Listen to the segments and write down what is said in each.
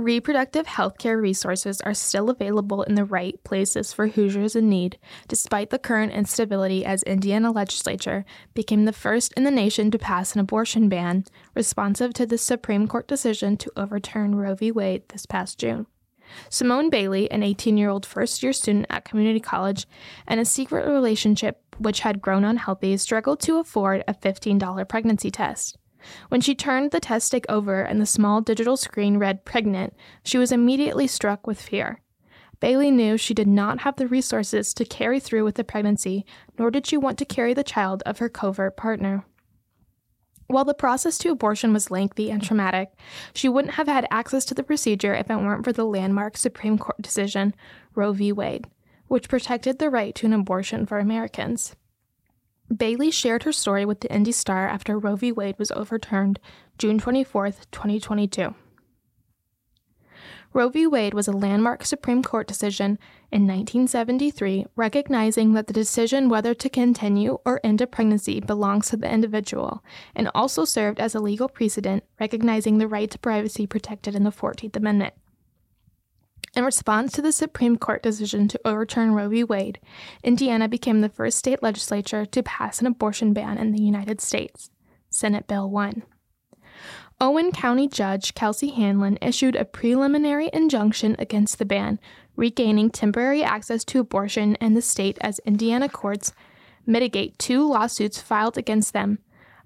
Reproductive healthcare resources are still available in the right places for Hoosiers in need, despite the current instability as Indiana legislature became the first in the nation to pass an abortion ban, responsive to the Supreme Court decision to overturn Roe v. Wade this past June. Simone Bailey, an 18 year old first year student at community college, and a secret relationship which had grown unhealthy, struggled to afford a $15 pregnancy test. When she turned the test stick over and the small digital screen read pregnant, she was immediately struck with fear. Bailey knew she did not have the resources to carry through with the pregnancy, nor did she want to carry the child of her covert partner. While the process to abortion was lengthy and traumatic, she wouldn't have had access to the procedure if it weren't for the landmark Supreme Court decision, Roe v. Wade, which protected the right to an abortion for Americans. Bailey shared her story with the Indy Star after Roe v. Wade was overturned June 24, 2022. Roe v. Wade was a landmark Supreme Court decision in 1973 recognizing that the decision whether to continue or end a pregnancy belongs to the individual, and also served as a legal precedent recognizing the right to privacy protected in the 14th Amendment. In response to the Supreme Court decision to overturn Roe v. Wade, Indiana became the first state legislature to pass an abortion ban in the United States. Senate Bill 1. Owen County Judge Kelsey Hanlon issued a preliminary injunction against the ban, regaining temporary access to abortion in the state as Indiana courts mitigate two lawsuits filed against them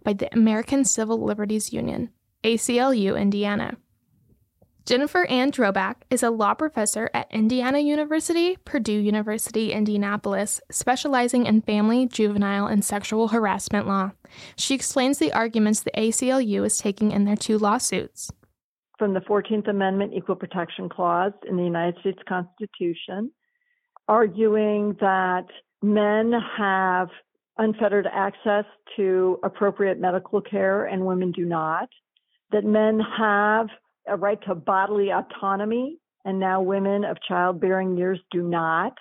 by the American Civil Liberties Union, ACLU Indiana. Jennifer Ann Drobac is a law professor at Indiana University, Purdue University, Indianapolis, specializing in family, juvenile, and sexual harassment law. She explains the arguments the ACLU is taking in their two lawsuits. From the 14th Amendment Equal Protection Clause in the United States Constitution, arguing that men have unfettered access to appropriate medical care and women do not, that men have a right to bodily autonomy, and now women of childbearing years do not.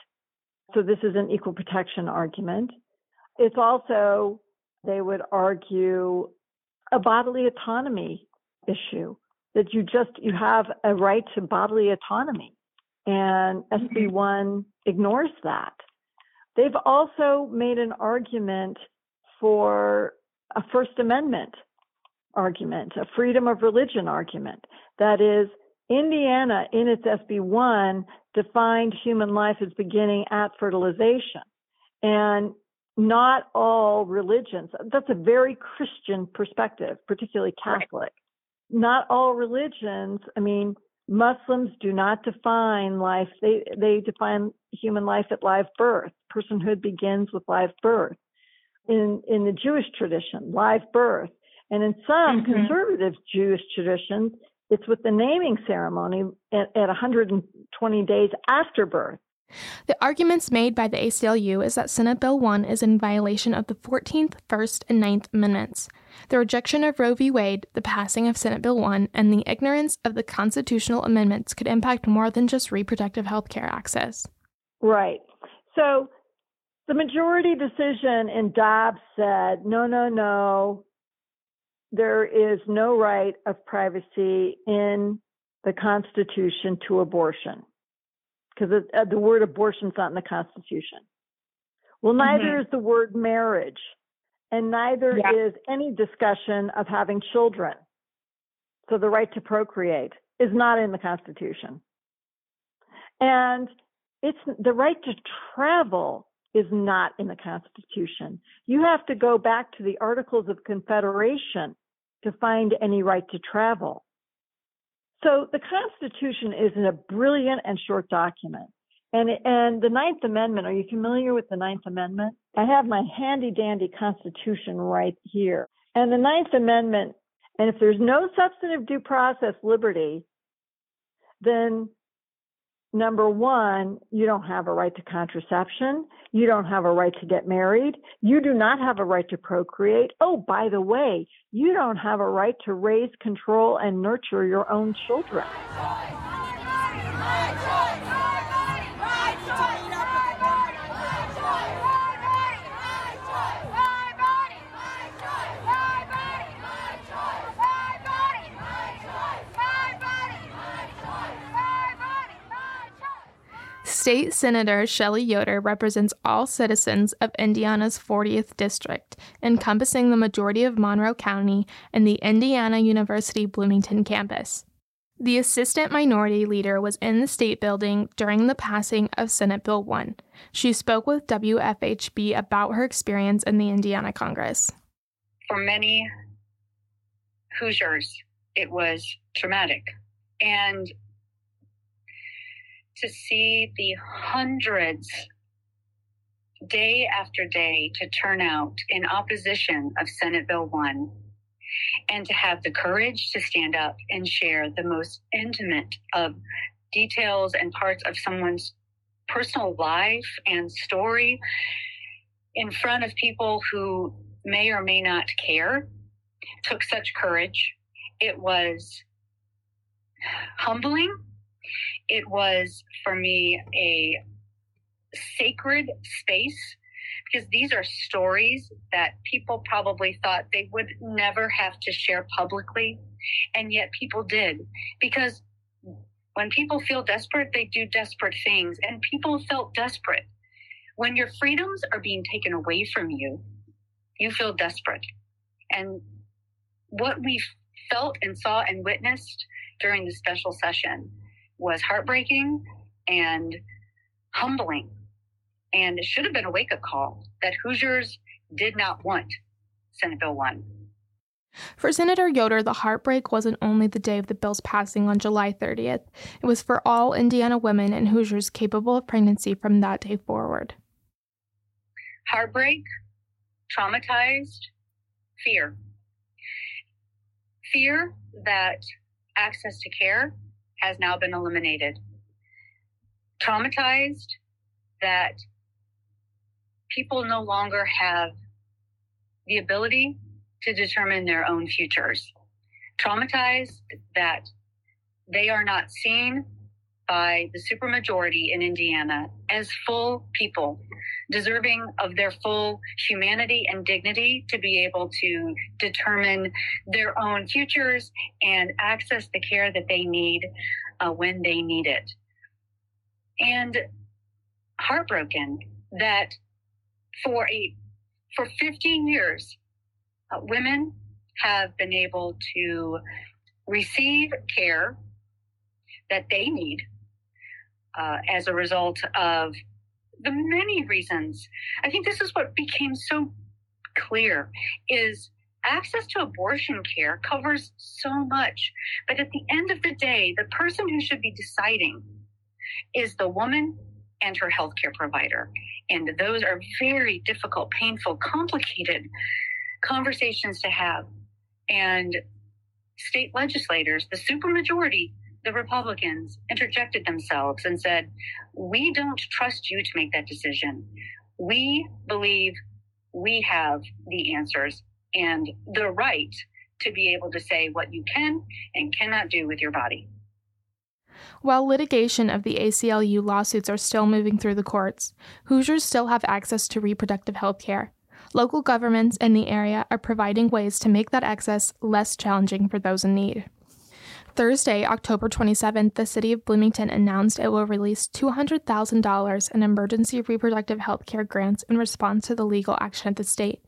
So this is an equal protection argument. It's also, they would argue, a bodily autonomy issue that you just you have a right to bodily autonomy and mm-hmm. SB1 ignores that. They've also made an argument for a First Amendment argument, a freedom of religion argument. That is, Indiana, in its SB 1, defined human life as beginning at fertilization. And not all religions, that's a very Christian perspective, particularly Catholic. Right. Not all religions, I mean, Muslims do not define life, they, they define human life at live birth. Personhood begins with live birth. In, in the Jewish tradition, live birth. And in some mm-hmm. conservative Jewish traditions, it's with the naming ceremony at, at 120 days after birth. The arguments made by the ACLU is that Senate Bill 1 is in violation of the 14th, 1st, and 9th Amendments. The rejection of Roe v. Wade, the passing of Senate Bill 1, and the ignorance of the constitutional amendments could impact more than just reproductive health care access. Right. So the majority decision in Dobbs said no, no, no, there is no right of privacy in the Constitution to abortion because uh, the word abortion is not in the Constitution. Well, neither mm-hmm. is the word marriage, and neither yeah. is any discussion of having children. So the right to procreate is not in the Constitution. And it's the right to travel is not in the Constitution. You have to go back to the Articles of Confederation to find any right to travel. So the Constitution is a brilliant and short document. And, and the Ninth Amendment, are you familiar with the Ninth Amendment? I have my handy dandy Constitution right here. And the Ninth Amendment, and if there's no substantive due process liberty, then number one, you don't have a right to contraception. You don't have a right to get married. You do not have a right to procreate. Oh, by the way, you don't have a right to raise, control, and nurture your own children. State Senator Shelley Yoder represents all citizens of Indiana's 40th District, encompassing the majority of Monroe County and the Indiana University Bloomington campus. The assistant minority leader was in the state building during the passing of Senate Bill 1. She spoke with WFHB about her experience in the Indiana Congress. For many Hoosiers, it was traumatic. And to see the hundreds day after day to turn out in opposition of Senate Bill 1 and to have the courage to stand up and share the most intimate of details and parts of someone's personal life and story in front of people who may or may not care took such courage. It was humbling. It was for me a sacred space because these are stories that people probably thought they would never have to share publicly. And yet people did because when people feel desperate, they do desperate things. And people felt desperate. When your freedoms are being taken away from you, you feel desperate. And what we felt and saw and witnessed during the special session was heartbreaking and humbling and it should have been a wake up call that Hoosiers did not want Senate Bill 1. For Senator Yoder, the heartbreak wasn't only the day of the bill's passing on July 30th, it was for all Indiana women and Hoosiers capable of pregnancy from that day forward. Heartbreak, traumatized, fear. Fear that access to care has now been eliminated. Traumatized that people no longer have the ability to determine their own futures. Traumatized that they are not seen by the supermajority in Indiana as full people, deserving of their full humanity and dignity to be able to determine their own futures and access the care that they need uh, when they need it. And heartbroken that for a for 15 years, uh, women have been able to receive care that they need uh, as a result of the many reasons. I think this is what became so clear is access to abortion care covers so much. But at the end of the day, the person who should be deciding is the woman and her healthcare provider. And those are very difficult, painful, complicated conversations to have. And state legislators, the supermajority, the Republicans, interjected themselves and said, We don't trust you to make that decision. We believe we have the answers and the right to be able to say what you can and cannot do with your body. While litigation of the ACLU lawsuits are still moving through the courts, Hoosiers still have access to reproductive health care. Local governments in the area are providing ways to make that access less challenging for those in need. Thursday, October 27th, the city of Bloomington announced it will release $200,000 in emergency reproductive health care grants in response to the legal action of the state.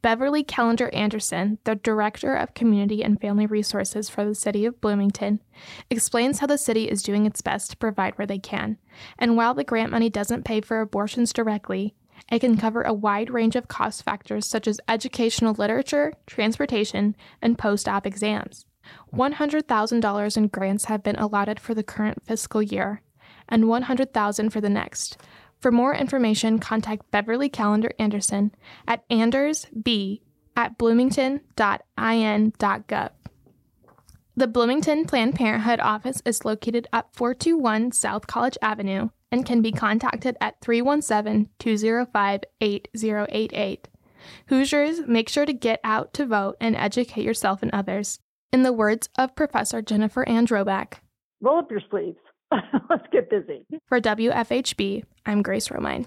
Beverly Callender Anderson, the Director of Community and Family Resources for the City of Bloomington, explains how the city is doing its best to provide where they can. And while the grant money doesn't pay for abortions directly, it can cover a wide range of cost factors such as educational literature, transportation, and post op exams. $100,000 in grants have been allotted for the current fiscal year, and $100,000 for the next, for more information, contact Beverly Callender Anderson at andersb at bloomington.in.gov. The Bloomington Planned Parenthood office is located at 421 South College Avenue and can be contacted at 317 205 8088. Hoosiers, make sure to get out to vote and educate yourself and others. In the words of Professor Jennifer Ann Drobac, roll up your sleeves. Let's get busy. For WFHB, I'm Grace Romine.